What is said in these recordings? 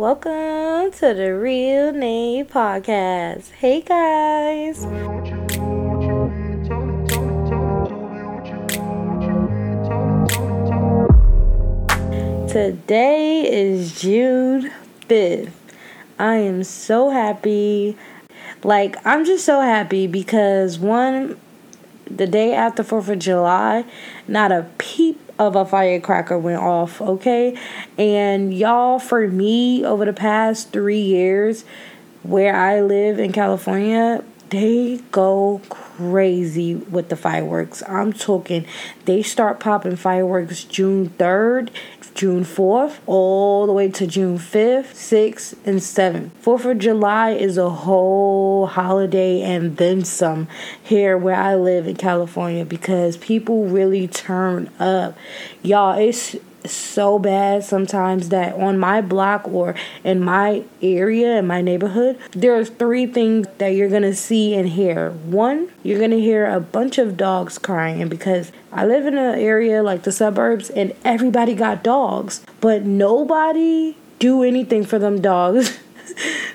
welcome to the Real Nae Podcast. Hey guys. Today is June 5th. I am so happy. Like, I'm just so happy because one, the day after 4th of July, not a peep of a firecracker went off, okay? And y'all, for me, over the past three years, where I live in California, they go crazy with the fireworks. I'm talking, they start popping fireworks June 3rd, June 4th, all the way to June 5th, 6th, and 7th. 4th of July is a whole holiday and then some here where I live in California because people really turn up. Y'all, it's so bad sometimes that on my block or in my area in my neighborhood there's three things that you're gonna see and hear one you're gonna hear a bunch of dogs crying because i live in an area like the suburbs and everybody got dogs but nobody do anything for them dogs.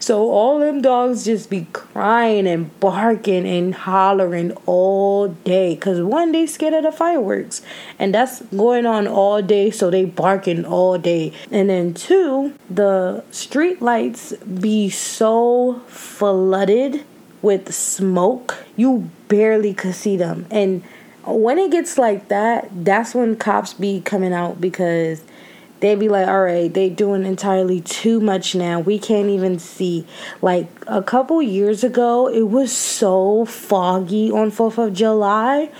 So all them dogs just be crying and barking and hollering all day because one they scared of the fireworks and that's going on all day so they barking all day. And then two the street lights be so flooded with smoke you barely could see them. And when it gets like that that's when cops be coming out because they'd be like, all right, they doing entirely too much now. We can't even see. Like a couple years ago, it was so foggy on 4th of July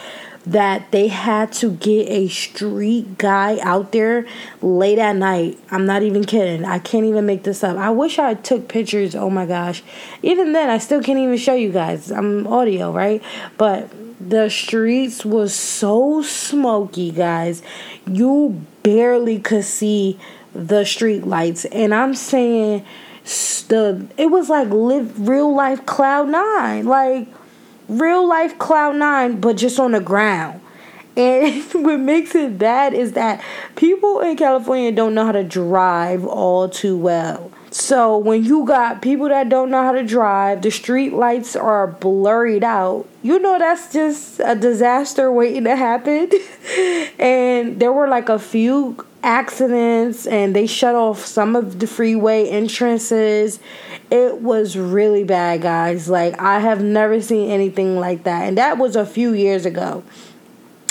that they had to get a street guy out there late at night. I'm not even kidding. I can't even make this up. I wish I took pictures. Oh my gosh. Even then, I still can't even show you guys. I'm audio, right? But the streets was so smoky, guys. You barely could see the street lights. And I'm saying the it was like live real life cloud nine. Like real life cloud nine, but just on the ground. And what makes it bad is that people in California don't know how to drive all too well. So when you got people that don't know how to drive, the street lights are blurred out. You know that's just a disaster waiting to happen. and there were like a few accidents and they shut off some of the freeway entrances. It was really bad, guys. Like I have never seen anything like that. And that was a few years ago.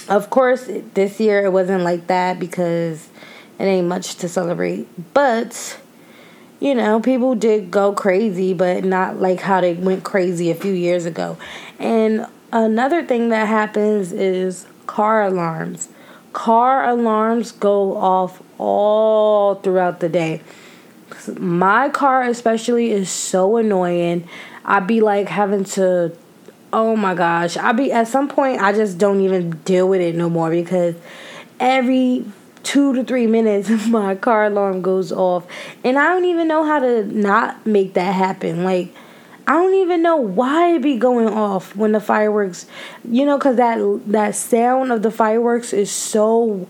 Of course, this year it wasn't like that because it ain't much to celebrate. But you know, people did go crazy, but not like how they went crazy a few years ago. And another thing that happens is car alarms. Car alarms go off all throughout the day. My car, especially, is so annoying. I'd be like having to, oh my gosh, I'd be at some point, I just don't even deal with it no more because every two to three minutes my car alarm goes off. And i don't even know how to not make that happen. Like i don't even know why it be going off when the fireworks you know because that that sound of the fireworks is so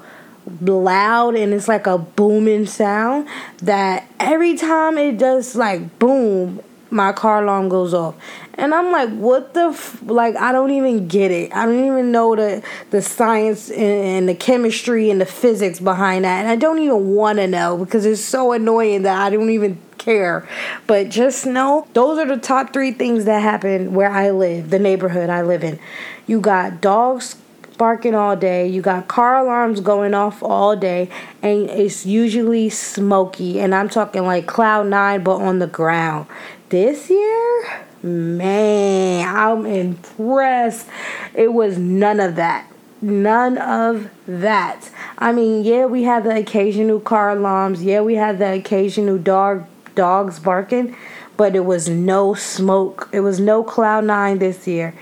loud and it's like a booming sound that every time it does like boom my car alarm goes off. And I'm like, what the f-? like? I don't even get it. I don't even know the the science and, and the chemistry and the physics behind that. And I don't even want to know because it's so annoying that I don't even care. But just know those are the top three things that happen where I live, the neighborhood I live in. You got dogs barking all day. You got car alarms going off all day, and it's usually smoky. And I'm talking like cloud nine, but on the ground this year, man, I'm impressed. It was none of that. None of that. I mean, yeah, we had the occasional car alarms. Yeah, we had the occasional dog dogs barking, but it was no smoke. It was no cloud nine this year.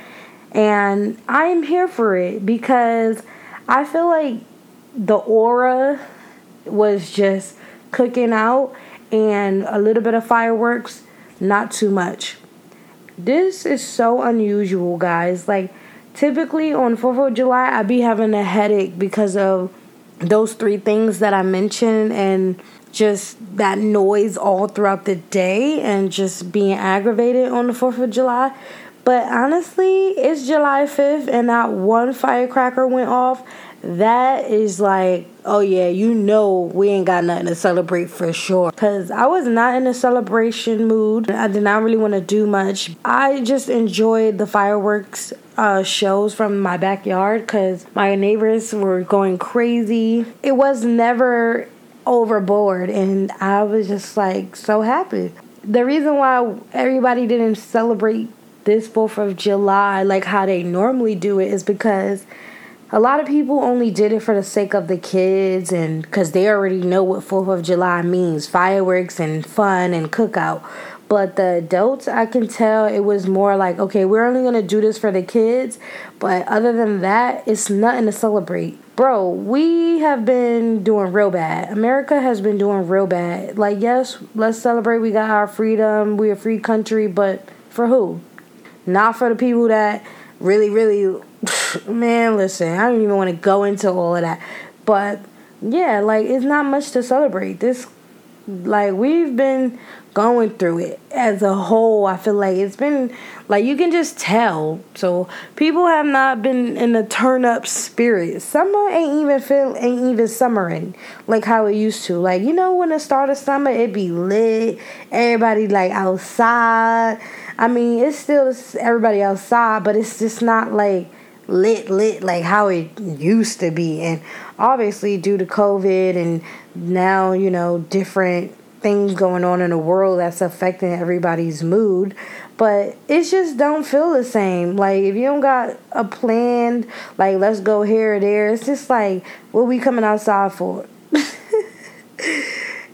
And I am here for it because I feel like the aura was just cooking out and a little bit of fireworks not too much. This is so unusual, guys. Like, typically on 4th of July, I'd be having a headache because of those three things that I mentioned, and just that noise all throughout the day and just being aggravated on the 4th of July. But honestly, it's July 5th and not one firecracker went off. That is like, oh yeah, you know we ain't got nothing to celebrate for sure. Cause I was not in a celebration mood. I did not really want to do much. I just enjoyed the fireworks uh, shows from my backyard because my neighbors were going crazy. It was never overboard, and I was just like so happy. The reason why everybody didn't celebrate this 4th of July like how they normally do it is because a lot of people only did it for the sake of the kids and because they already know what 4th of July means fireworks and fun and cookout. But the adults, I can tell it was more like, okay, we're only gonna do this for the kids, but other than that, it's nothing to celebrate. Bro, we have been doing real bad. America has been doing real bad. Like, yes, let's celebrate. We got our freedom. We're a free country, but for who? Not for the people that really, really, man, listen, I don't even want to go into all of that. But yeah, like, it's not much to celebrate. This, like, we've been going through it as a whole. I feel like it's been like you can just tell. So people have not been in a turn up spirit. Summer ain't even feel ain't even summering like how it used to. Like you know when the start of summer it be lit, everybody like outside. I mean it's still everybody outside, but it's just not like lit lit like how it used to be. And obviously due to covid and now you know different things going on in the world that's affecting everybody's mood but it just don't feel the same. Like if you don't got a plan like let's go here or there it's just like what we coming outside for?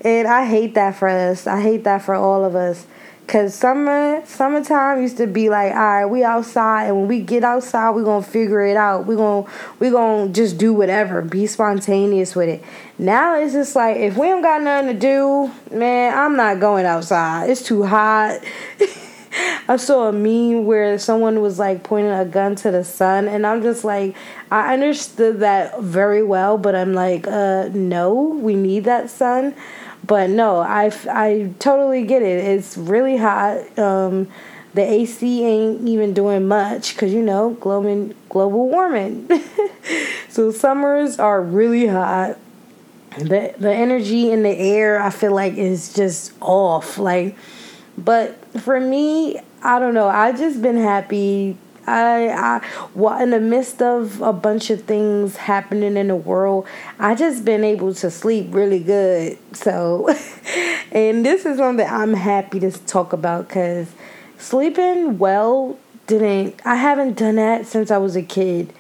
And i hate that for us. I hate that for all of us Cause summer, summertime used to be like, all right, we outside, and when we get outside, we gonna figure it out. We gonna we gonna just do whatever, be spontaneous with it. Now it's just like, if we don't got nothing to do, man, I'm not going outside. It's too hot. I saw a meme where someone was like pointing a gun to the sun, and I'm just like, I understood that very well, but I'm like, uh, no, we need that sun. But no, I, I totally get it. It's really hot. Um, the AC ain't even doing much because you know global global warming. so summers are really hot. The the energy in the air I feel like is just off. Like, but for me, I don't know. I just been happy I, I, well, in the midst of a bunch of things happening in the world, I just been able to sleep really good. So, and this is something I'm happy to talk about because sleeping well didn't. I haven't done that since I was a kid.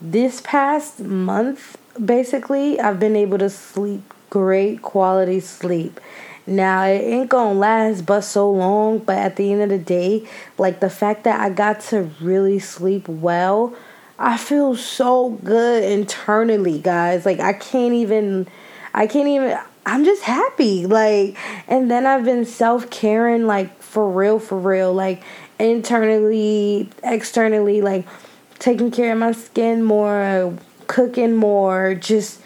This past month, basically, I've been able to sleep great quality sleep. Now it ain't gonna last but so long, but at the end of the day, like the fact that I got to really sleep well, I feel so good internally, guys. Like I can't even I can't even I'm just happy. Like and then I've been self-caring like for real for real, like internally, externally, like taking care of my skin more, cooking more, just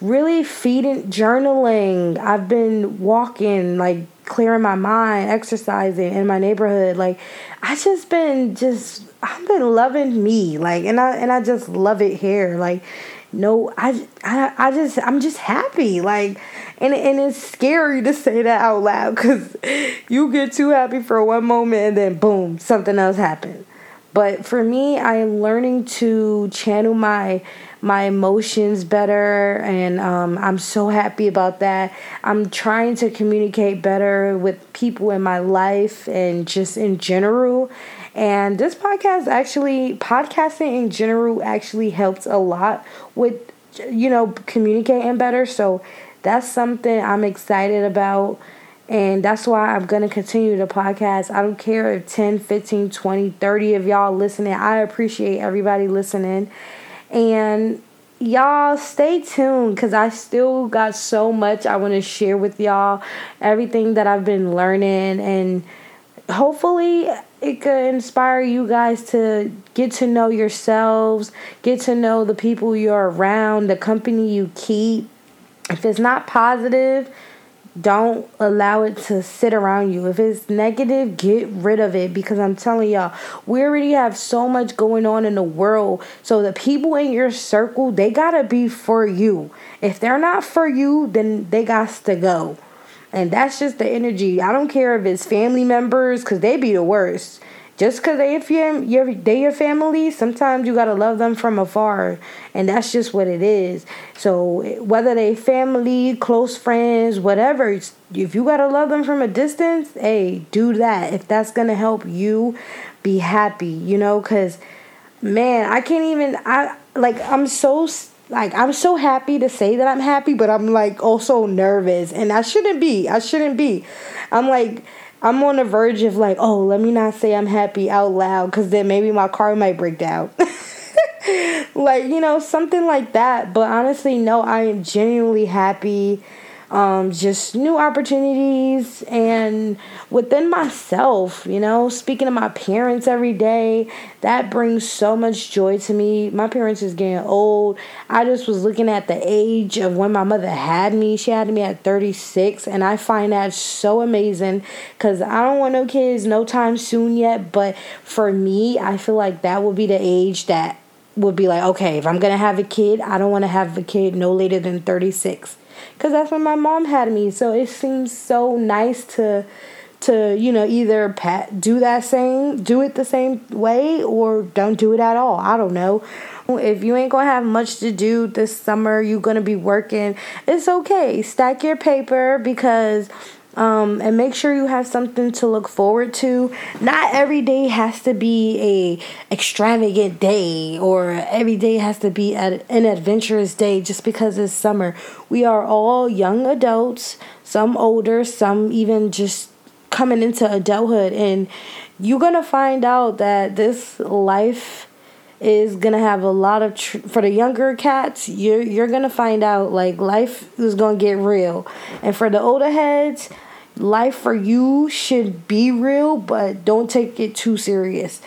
really feeding journaling. I've been walking like clearing my mind exercising in my neighborhood. Like i just been just i've been loving me like and i and i just love it here. Like no i i, I just i'm just happy. Like and and it's scary to say that out loud because you get too happy for one moment and then boom something else happens but for me i am learning to channel my my emotions better and um, i'm so happy about that i'm trying to communicate better with people in my life and just in general and this podcast actually podcasting in general actually helps a lot with you know communicating better so that's something i'm excited about and that's why I'm going to continue the podcast. I don't care if 10, 15, 20, 30 of y'all listening. I appreciate everybody listening. And y'all stay tuned because I still got so much I want to share with y'all. Everything that I've been learning, and hopefully, it could inspire you guys to get to know yourselves, get to know the people you're around, the company you keep. If it's not positive, don't allow it to sit around you. If it's negative, get rid of it because I'm telling y'all, we already have so much going on in the world. So the people in your circle, they got to be for you. If they're not for you, then they got to go. And that's just the energy. I don't care if it's family members cuz they be the worst just because they your, your they your family, sometimes you gotta love them from afar, and that's just what it is. So whether they family, close friends, whatever, if you gotta love them from a distance, hey, do that. If that's gonna help you be happy, you know, because man, I can't even. I like I'm so like I'm so happy to say that I'm happy, but I'm like also nervous, and I shouldn't be. I shouldn't be. I'm like I'm on the verge of like, oh, let me not say I'm happy out loud because then maybe my car might break down. like, you know, something like that. But honestly, no, I am genuinely happy um, just new opportunities and within myself, you know, speaking to my parents every day, that brings so much joy to me. My parents is getting old. I just was looking at the age of when my mother had me. She had me at 36, and I find that so amazing because I don't want no kids no time soon yet. But for me, I feel like that would be the age that would be like, okay, if I'm gonna have a kid, I don't want to have a kid no later than 36 because that's when my mom had me. So it seems so nice to to you know either pat do that same do it the same way or don't do it at all. I don't know. If you ain't gonna have much to do this summer, you're gonna be working. It's okay. Stack your paper because um, and make sure you have something to look forward to. Not every day has to be a extravagant day, or every day has to be an adventurous day just because it's summer. We are all young adults, some older, some even just coming into adulthood, and you're gonna find out that this life is gonna have a lot of tr- for the younger cats you're you're gonna find out like life is gonna get real and for the older heads life for you should be real, but don't take it too serious.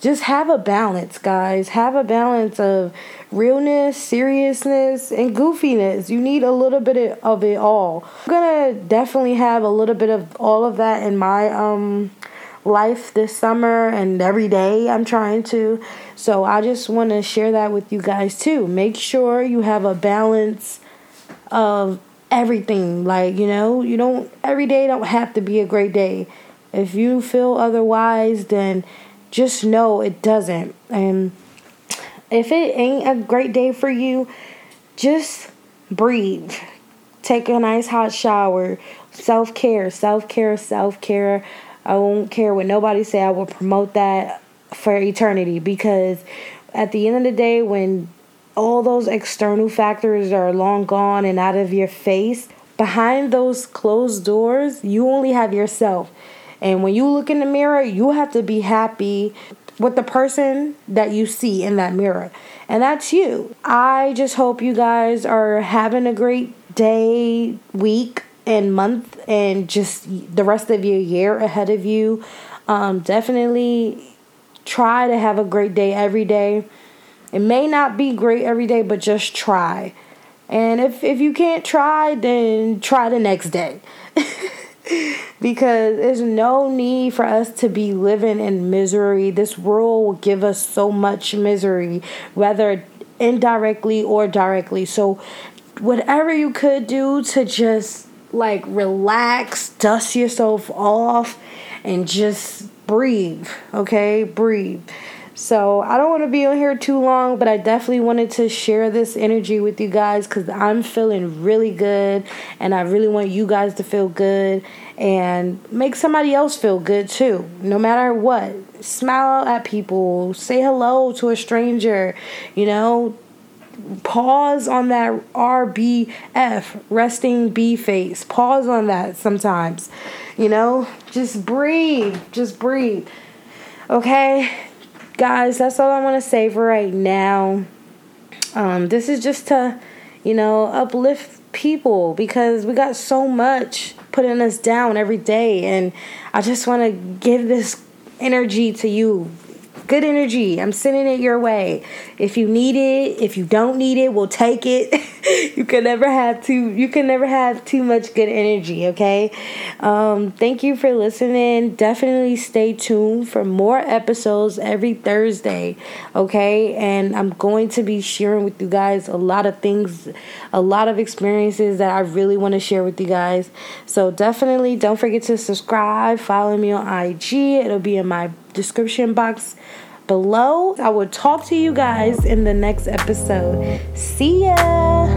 Just have a balance, guys. Have a balance of realness, seriousness, and goofiness. You need a little bit of it all. I'm gonna definitely have a little bit of all of that in my um life this summer and every day I'm trying to. So I just want to share that with you guys too. Make sure you have a balance of everything. Like, you know, you don't, every day don't have to be a great day. If you feel otherwise, then just know it doesn't. And if it ain't a great day for you, just breathe. Take a nice hot shower. Self care, self care, self care. I won't care what nobody say. I will promote that for eternity because at the end of the day, when all those external factors are long gone and out of your face, behind those closed doors, you only have yourself. And when you look in the mirror, you have to be happy with the person that you see in that mirror. And that's you. I just hope you guys are having a great day, week, and month, and just the rest of your year ahead of you. Um, definitely try to have a great day every day. It may not be great every day, but just try. And if, if you can't try, then try the next day. because there's no need for us to be living in misery. This world will give us so much misery, whether indirectly or directly. So, whatever you could do to just like relax, dust yourself off, and just breathe, okay? Breathe. So I don't want to be on here too long, but I definitely wanted to share this energy with you guys because I'm feeling really good and I really want you guys to feel good and make somebody else feel good too, no matter what. Smile at people, say hello to a stranger, you know, pause on that RBF, resting B face. Pause on that sometimes, you know, just breathe, just breathe. Okay, guys, that's all I want to say for right now. Um, this is just to, you know, uplift people because we got so much putting us down every day, and I just want to give this energy to you. Good energy. I'm sending it your way. If you need it, if you don't need it, we'll take it. you can never have too you can never have too much good energy okay um thank you for listening definitely stay tuned for more episodes every thursday okay and i'm going to be sharing with you guys a lot of things a lot of experiences that i really want to share with you guys so definitely don't forget to subscribe follow me on ig it'll be in my description box below. I will talk to you guys in the next episode. See ya.